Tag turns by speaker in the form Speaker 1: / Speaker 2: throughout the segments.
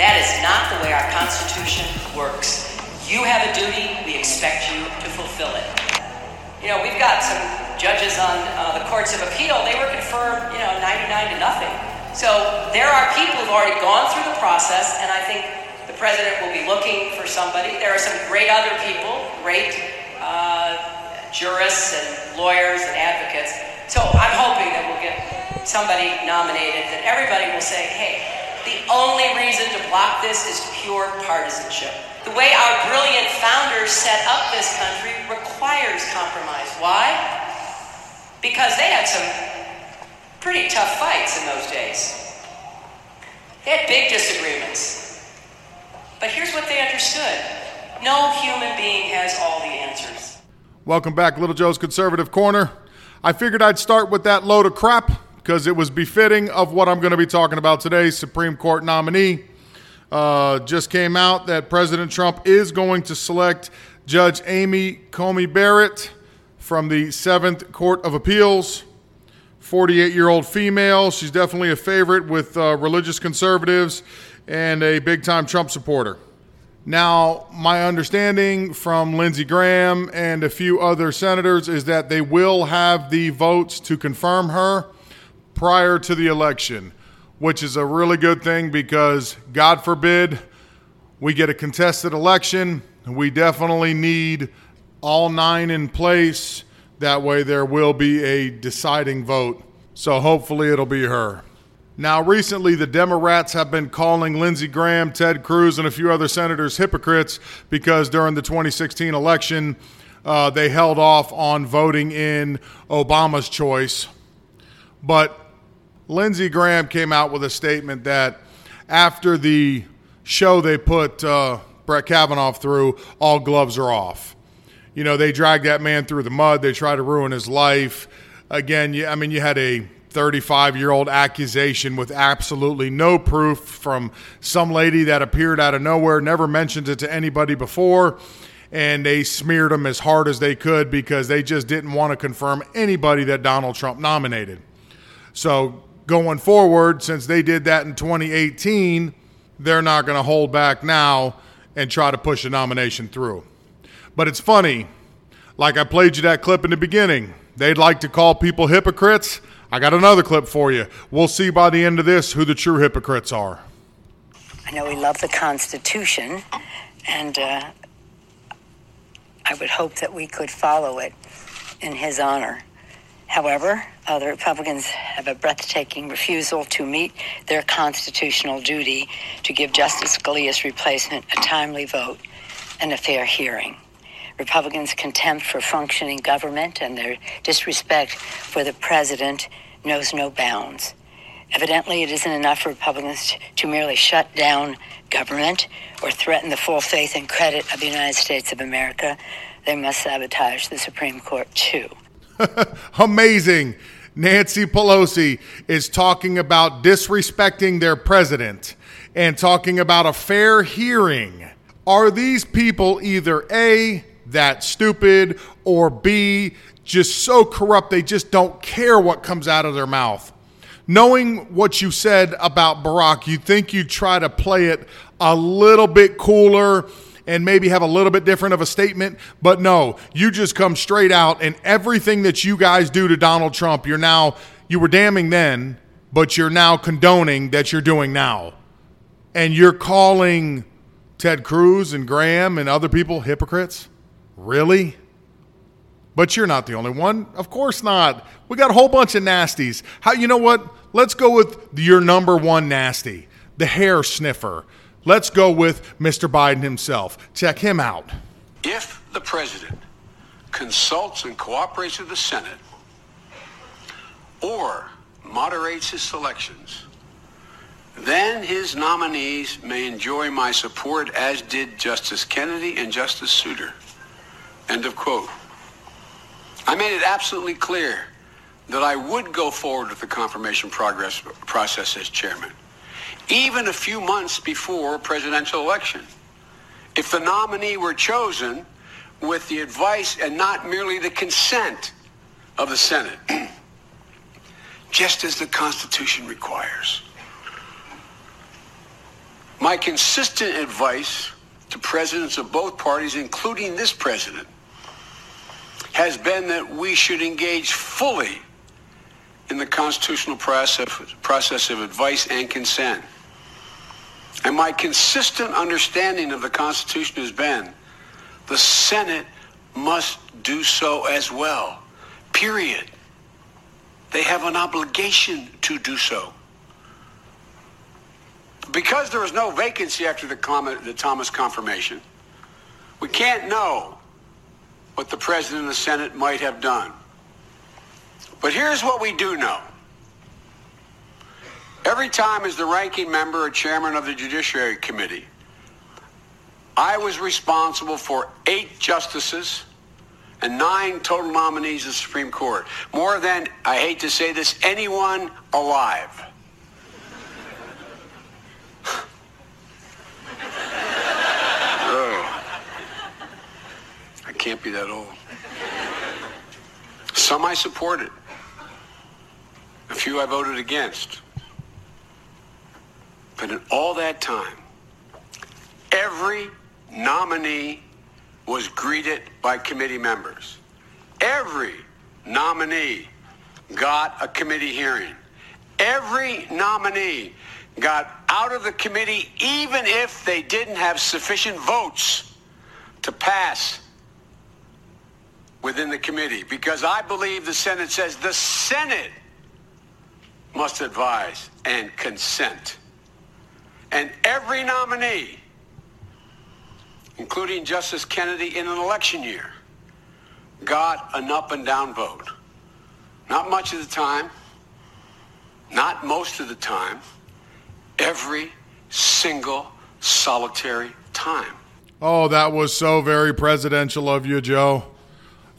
Speaker 1: That is not the way our Constitution works. You have a duty, we expect you to fulfill it. You know, we've got some judges on uh, the courts of appeal, they were confirmed, you know, 99 to nothing. So there are people who've already gone through the process, and I think the president will be looking for somebody. There are some great other people, great uh, jurists and lawyers and advocates. So I'm hoping that we'll get somebody nominated that everybody will say, hey, the only reason to block this is pure partisanship. The way our brilliant founders set up this country requires compromise. Why? Because they had some pretty tough fights in those days. They had big disagreements. But here's what they understood no human being has all the answers.
Speaker 2: Welcome back, Little Joe's Conservative Corner. I figured I'd start with that load of crap because it was befitting of what I'm going to be talking about today. Supreme Court nominee uh, just came out that President Trump is going to select Judge Amy Coney Barrett from the Seventh Court of Appeals. 48 year old female. She's definitely a favorite with uh, religious conservatives and a big time Trump supporter. Now, my understanding from Lindsey Graham and a few other senators is that they will have the votes to confirm her prior to the election, which is a really good thing because, God forbid, we get a contested election. We definitely need all nine in place. That way, there will be a deciding vote. So, hopefully, it'll be her. Now, recently, the Democrats have been calling Lindsey Graham, Ted Cruz, and a few other senators hypocrites because during the 2016 election, uh, they held off on voting in Obama's choice. But Lindsey Graham came out with a statement that after the show they put uh, Brett Kavanaugh through, all gloves are off. You know, they dragged that man through the mud, they tried to ruin his life. Again, I mean, you had a 35 year old accusation with absolutely no proof from some lady that appeared out of nowhere, never mentioned it to anybody before. And they smeared him as hard as they could because they just didn't want to confirm anybody that Donald Trump nominated. So, going forward, since they did that in 2018, they're not going to hold back now and try to push a nomination through. But it's funny, like I played you that clip in the beginning, they'd like to call people hypocrites. I got another clip for you. We'll see by the end of this who the true hypocrites are.
Speaker 3: I know we love the Constitution, and uh, I would hope that we could follow it in his honor. However, uh, the Republicans have a breathtaking refusal to meet their constitutional duty to give Justice Scalia's replacement a timely vote and a fair hearing. Republicans' contempt for functioning government and their disrespect for the president knows no bounds. Evidently, it isn't enough for Republicans to merely shut down government or threaten the full faith and credit of the United States of America. They must sabotage the Supreme Court, too.
Speaker 2: Amazing. Nancy Pelosi is talking about disrespecting their president and talking about a fair hearing. Are these people either A, that stupid, or B, just so corrupt they just don't care what comes out of their mouth. Knowing what you said about Barack, you think you'd try to play it a little bit cooler and maybe have a little bit different of a statement, but no, you just come straight out and everything that you guys do to Donald Trump, you're now, you were damning then, but you're now condoning that you're doing now. And you're calling Ted Cruz and Graham and other people hypocrites? Really? But you're not the only one. Of course not. We got a whole bunch of nasties. How you know what? Let's go with your number one nasty, the hair sniffer. Let's go with Mr. Biden himself. Check him out.
Speaker 4: If the president consults and cooperates with the Senate or moderates his selections, then his nominees may enjoy my support, as did Justice Kennedy and Justice Souter. End of quote. I made it absolutely clear that I would go forward with the confirmation progress process as chairman, even a few months before presidential election. If the nominee were chosen with the advice and not merely the consent of the Senate. just as the Constitution requires. My consistent advice to presidents of both parties, including this president, has been that we should engage fully in the constitutional process, of advice and consent. And my consistent understanding of the Constitution has been the Senate must do so as well. Period. They have an obligation to do so. Because there was no vacancy after the, the Thomas confirmation, we can't know what the President and the Senate might have done. But here's what we do know. Every time as the ranking member or chairman of the Judiciary Committee, I was responsible for eight justices and nine total nominees of the Supreme Court. More than, I hate to say this, anyone alive. oh, I can't be that old. Some I supported. A few I voted against. But in all that time, every nominee was greeted by committee members. Every nominee got a committee hearing. Every nominee got out of the committee even if they didn't have sufficient votes to pass within the committee because I believe the Senate says the Senate must advise and consent. And every nominee including Justice Kennedy in an election year, got an up and down vote. Not much of the time, not most of the time, every single solitary time.
Speaker 2: Oh, that was so very presidential of you, Joe.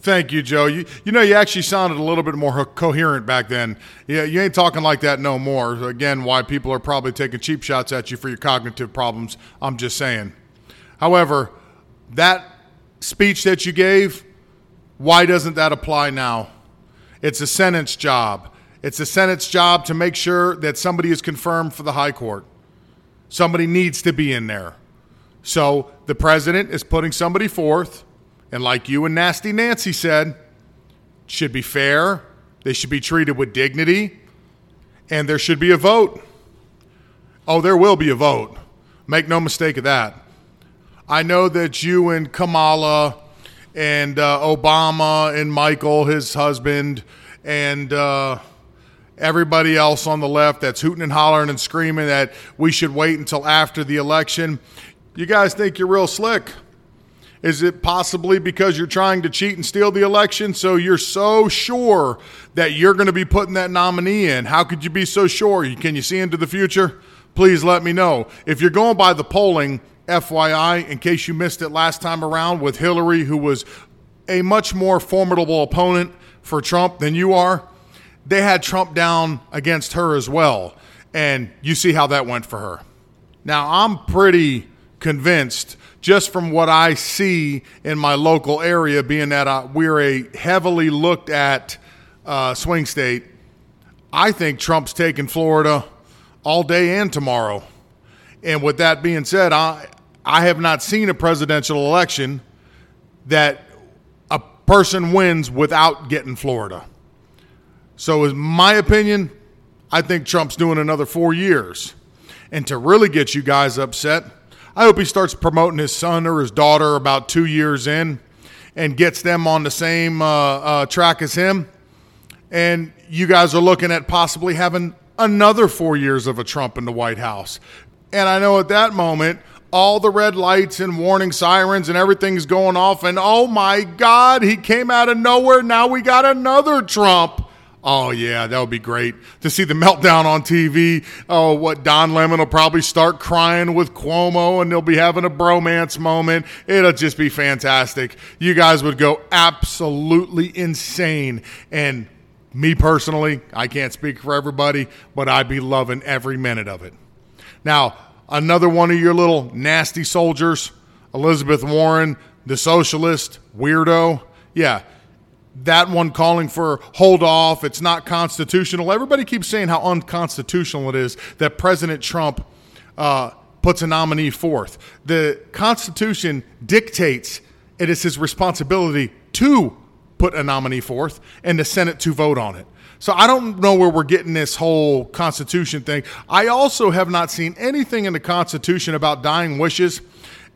Speaker 2: Thank you, Joe. You, you know, you actually sounded a little bit more coherent back then. Yeah, you ain't talking like that no more. Again, why people are probably taking cheap shots at you for your cognitive problems. I'm just saying. However, that speech that you gave, why doesn't that apply now? It's a Senate's job. It's a Senate's job to make sure that somebody is confirmed for the High Court. Somebody needs to be in there. So the president is putting somebody forth, and like you and Nasty Nancy said, should be fair. They should be treated with dignity, and there should be a vote. Oh, there will be a vote. Make no mistake of that. I know that you and Kamala and uh, Obama and Michael, his husband, and uh, everybody else on the left that's hooting and hollering and screaming that we should wait until after the election. You guys think you're real slick. Is it possibly because you're trying to cheat and steal the election? So you're so sure that you're going to be putting that nominee in. How could you be so sure? Can you see into the future? Please let me know. If you're going by the polling, FYI, in case you missed it last time around with Hillary, who was a much more formidable opponent for Trump than you are, they had Trump down against her as well. And you see how that went for her. Now, I'm pretty convinced, just from what I see in my local area, being that uh, we're a heavily looked at uh, swing state, I think Trump's taking Florida all day and tomorrow. And with that being said, I I have not seen a presidential election that a person wins without getting Florida. So, in my opinion, I think Trump's doing another four years. And to really get you guys upset, I hope he starts promoting his son or his daughter about two years in and gets them on the same uh, uh, track as him. And you guys are looking at possibly having another four years of a Trump in the White House. And I know at that moment, all the red lights and warning sirens and everything's going off. And oh my God, he came out of nowhere. Now we got another Trump. Oh, yeah, that would be great to see the meltdown on TV. Oh, what Don Lemon will probably start crying with Cuomo and they'll be having a bromance moment. It'll just be fantastic. You guys would go absolutely insane. And me personally, I can't speak for everybody, but I'd be loving every minute of it. Now, another one of your little nasty soldiers, Elizabeth Warren, the socialist weirdo. Yeah, that one calling for hold off, it's not constitutional. Everybody keeps saying how unconstitutional it is that President Trump uh, puts a nominee forth. The Constitution dictates it is his responsibility to put a nominee forth and the Senate to vote on it. So I don't know where we're getting this whole Constitution thing. I also have not seen anything in the Constitution about dying wishes.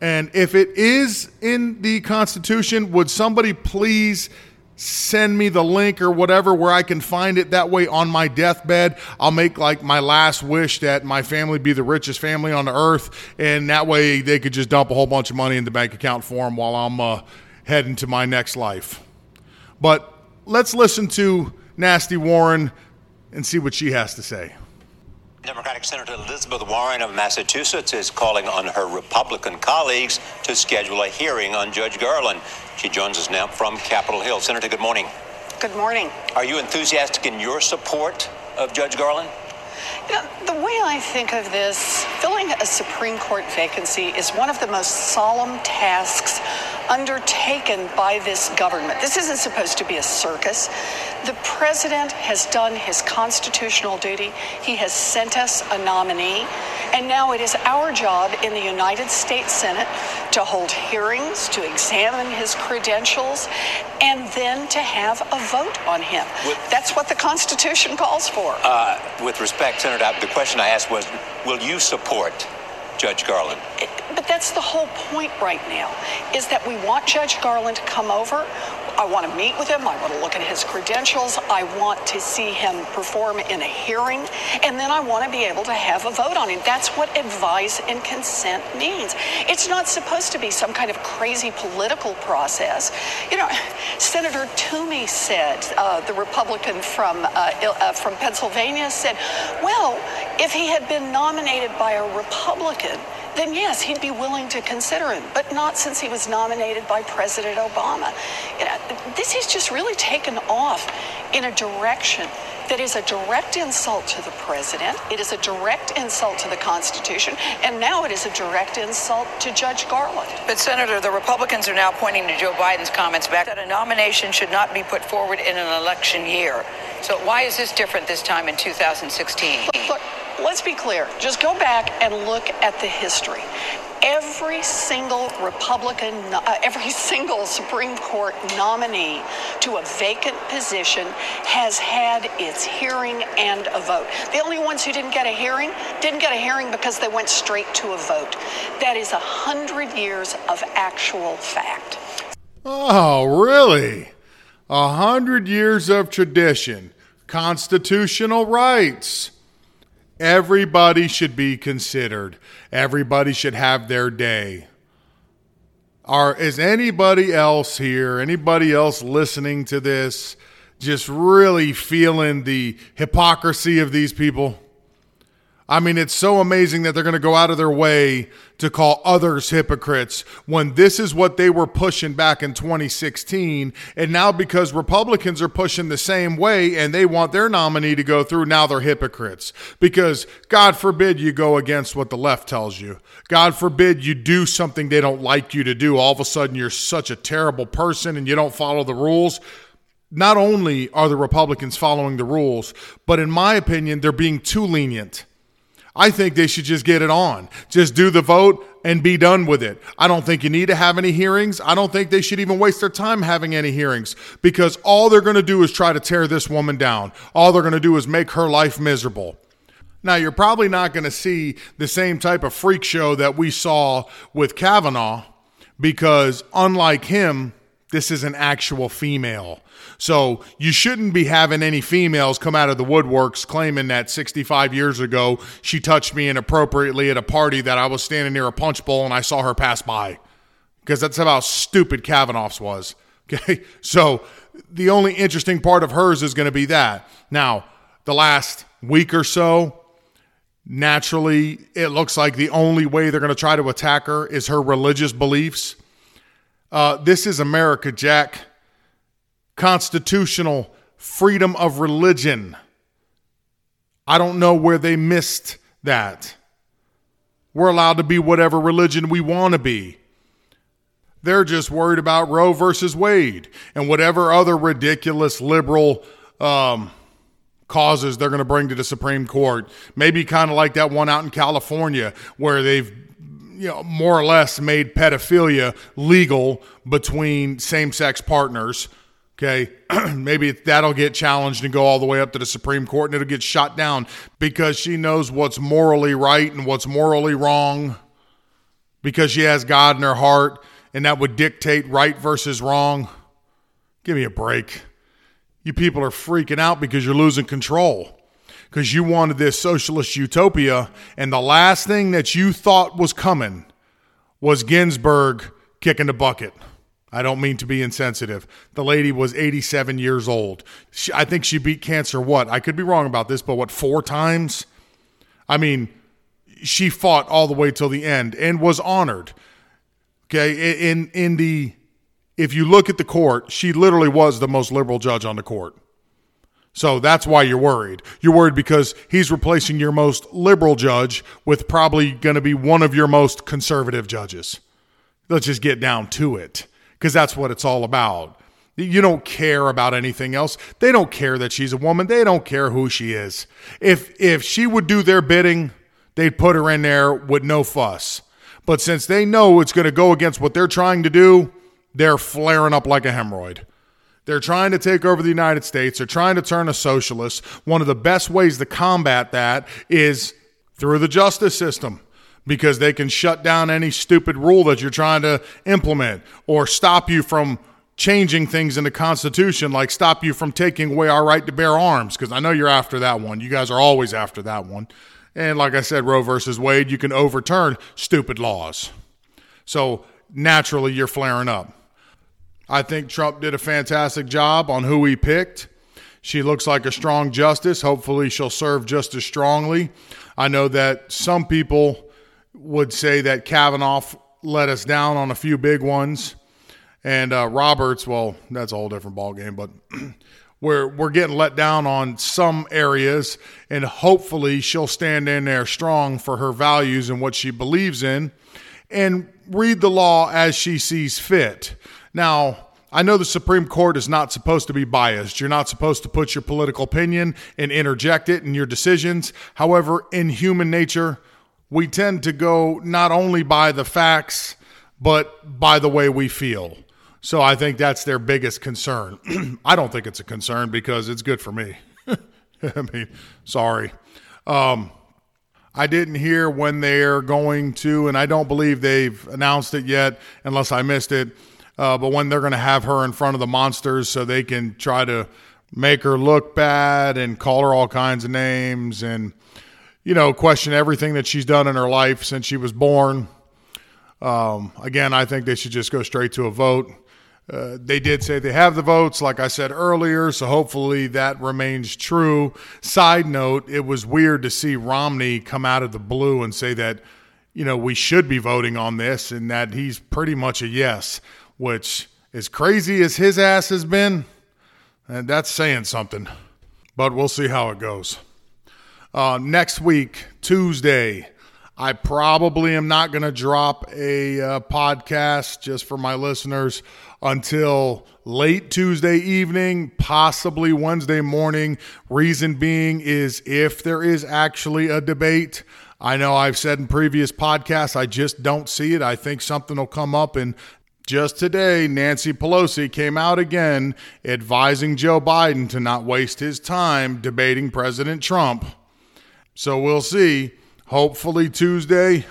Speaker 2: And if it is in the Constitution, would somebody please send me the link or whatever where I can find it that way on my deathbed. I'll make like my last wish that my family be the richest family on the earth, and that way they could just dump a whole bunch of money in the bank account for them while I'm uh, heading to my next life. But let's listen to Nasty Warren and see what she has to say.
Speaker 5: Democratic Senator Elizabeth Warren of Massachusetts is calling on her Republican colleagues to schedule a hearing on Judge Garland. She joins us now from Capitol Hill. Senator, good morning.
Speaker 6: Good morning.
Speaker 5: Are you enthusiastic in your support of Judge Garland?
Speaker 6: You know, the way I think of this, filling a Supreme Court vacancy is one of the most solemn tasks undertaken by this government. This isn't supposed to be a circus. The president has done his constitutional duty. He has sent us a nominee. And now it is our job in the United States Senate to hold hearings, to examine his credentials, and then to have a vote on him. With, That's what the Constitution calls for.
Speaker 5: Uh, with respect, Senator, the question I asked was Will you support Judge Garland?
Speaker 6: But that's the whole point right now, is that we want Judge Garland to come over. I want to meet with him. I want to look at his credentials. I want to see him perform in a hearing. And then I want to be able to have a vote on him. That's what advice and consent means. It's not supposed to be some kind of crazy political process. You know, Senator Toomey said, uh, the Republican from, uh, uh, from Pennsylvania said, well, if he had been nominated by a Republican, then yes, he'd be willing to consider him, but not since he was nominated by President Obama. You know, this has just really taken off in a direction that is a direct insult to the president. It is a direct insult to the Constitution, and now it is a direct insult to Judge Garland.
Speaker 7: But, Senator, the Republicans are now pointing to Joe Biden's comments back that a nomination should not be put forward in an election year. So, why is this different this time in 2016?
Speaker 6: Look, look let's be clear. Just go back and look at the history. Every single Republican, uh, every single Supreme Court nominee to a vacant position has had its hearing and a vote. The only ones who didn't get a hearing didn't get a hearing because they went straight to a vote. That is a hundred years of actual fact.
Speaker 2: Oh, really? A hundred years of tradition, constitutional rights. Everybody should be considered. Everybody should have their day. Are is anybody else here, anybody else listening to this just really feeling the hypocrisy of these people? I mean, it's so amazing that they're going to go out of their way to call others hypocrites when this is what they were pushing back in 2016. And now, because Republicans are pushing the same way and they want their nominee to go through, now they're hypocrites. Because God forbid you go against what the left tells you. God forbid you do something they don't like you to do. All of a sudden, you're such a terrible person and you don't follow the rules not only are the Republicans following the rules, but in my opinion, they're being too lenient. I think they should just get it on. Just do the vote and be done with it. I don't think you need to have any hearings. I don't think they should even waste their time having any hearings because all they're going to do is try to tear this woman down. All they're going to do is make her life miserable. Now, you're probably not going to see the same type of freak show that we saw with Kavanaugh because, unlike him, this is an actual female. So you shouldn't be having any females come out of the woodworks claiming that 65 years ago she touched me inappropriately at a party that I was standing near a punch bowl and I saw her pass by. Because that's how stupid Kavanaugh's was. Okay. So the only interesting part of hers is going to be that. Now, the last week or so, naturally, it looks like the only way they're going to try to attack her is her religious beliefs. Uh, this is America, Jack. Constitutional freedom of religion. I don't know where they missed that. We're allowed to be whatever religion we want to be. They're just worried about Roe versus Wade and whatever other ridiculous liberal um, causes they're going to bring to the Supreme Court. Maybe kind of like that one out in California where they've you know more or less made pedophilia legal between same-sex partners. Okay, maybe that'll get challenged and go all the way up to the Supreme Court and it'll get shot down because she knows what's morally right and what's morally wrong because she has God in her heart and that would dictate right versus wrong. Give me a break. You people are freaking out because you're losing control. Because you wanted this socialist utopia, and the last thing that you thought was coming was Ginsburg kicking the bucket. I don't mean to be insensitive. The lady was 87 years old. She, I think she beat cancer, what? I could be wrong about this, but what, four times? I mean, she fought all the way till the end and was honored. Okay, in in the if you look at the court, she literally was the most liberal judge on the court. So that's why you're worried. You're worried because he's replacing your most liberal judge with probably going to be one of your most conservative judges. Let's just get down to it because that's what it's all about. You don't care about anything else. They don't care that she's a woman. They don't care who she is. If if she would do their bidding, they'd put her in there with no fuss. But since they know it's going to go against what they're trying to do, they're flaring up like a hemorrhoid. They're trying to take over the United States. They're trying to turn a socialist. One of the best ways to combat that is through the justice system because they can shut down any stupid rule that you're trying to implement or stop you from changing things in the Constitution, like stop you from taking away our right to bear arms. Because I know you're after that one. You guys are always after that one. And like I said, Roe versus Wade, you can overturn stupid laws. So naturally, you're flaring up. I think Trump did a fantastic job on who he picked. She looks like a strong justice. Hopefully, she'll serve just as strongly. I know that some people would say that Kavanaugh let us down on a few big ones, and uh, Roberts, well, that's a whole different ballgame, but we're we're getting let down on some areas, and hopefully, she'll stand in there strong for her values and what she believes in, and read the law as she sees fit. Now, I know the Supreme Court is not supposed to be biased. You're not supposed to put your political opinion and interject it in your decisions. However, in human nature, we tend to go not only by the facts, but by the way we feel. So I think that's their biggest concern. I don't think it's a concern because it's good for me. I mean, sorry. Um, I didn't hear when they're going to, and I don't believe they've announced it yet, unless I missed it uh, but when they're going to have her in front of the monsters so they can try to make her look bad and call her all kinds of names and, you know, question everything that she's done in her life since she was born. Um, again, I think they should just go straight to a vote. Uh, they did say they have the votes, like I said earlier, so hopefully that remains true. Side note, it was weird to see Romney come out of the blue and say that, you know, we should be voting on this and that he's pretty much a yes which, as crazy as his ass has been, and that's saying something. But we'll see how it goes. Uh, next week, Tuesday, I probably am not going to drop a uh, podcast just for my listeners until late Tuesday evening, possibly Wednesday morning. Reason being is if there is actually a debate. I know I've said in previous podcasts, I just don't see it. I think something will come up and just today, Nancy Pelosi came out again advising Joe Biden to not waste his time debating President Trump. So we'll see. Hopefully, Tuesday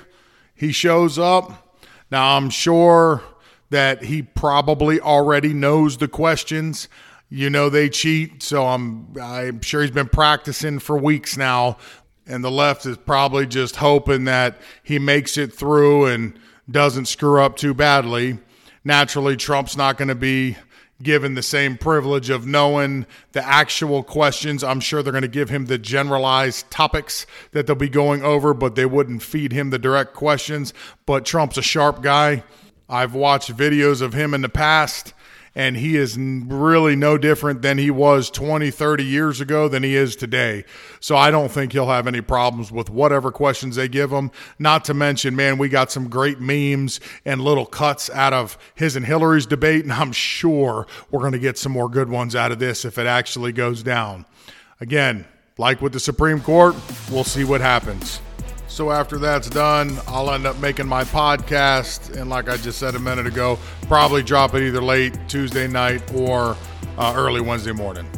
Speaker 2: he shows up. Now, I'm sure that he probably already knows the questions. You know they cheat, so I'm I'm sure he's been practicing for weeks now. And the left is probably just hoping that he makes it through and doesn't screw up too badly naturally Trump's not going to be given the same privilege of knowing the actual questions. I'm sure they're going to give him the generalized topics that they'll be going over, but they wouldn't feed him the direct questions. But Trump's a sharp guy. I've watched videos of him in the past, and he is really no different than he was 20, 30 years ago than he is today. So I don't think he'll have any problems with whatever questions they give him. Not to mention, man, we got some great memes and little cuts out of his and Hillary's debate, and I'm sure we're going to get some more good ones out of this if it actually goes down. Again, like with the Supreme Court, we'll see what happens. So after that's done, I'll end up making my podcast, and like I just said a minute ago, probably drop it either late Tuesday night or uh, early Wednesday morning.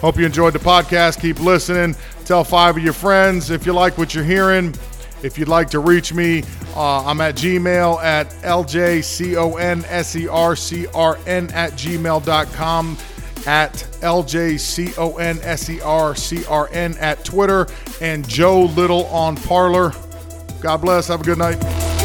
Speaker 2: Hope you enjoyed the podcast. Keep listening. Tell five of your friends if you like what you're hearing. If you'd like to reach me, uh, I'm at Gmail at ljconsercrn at gmail.com at LJCONSERCRN at Twitter and Joe Little on Parler. God bless. Have a good night.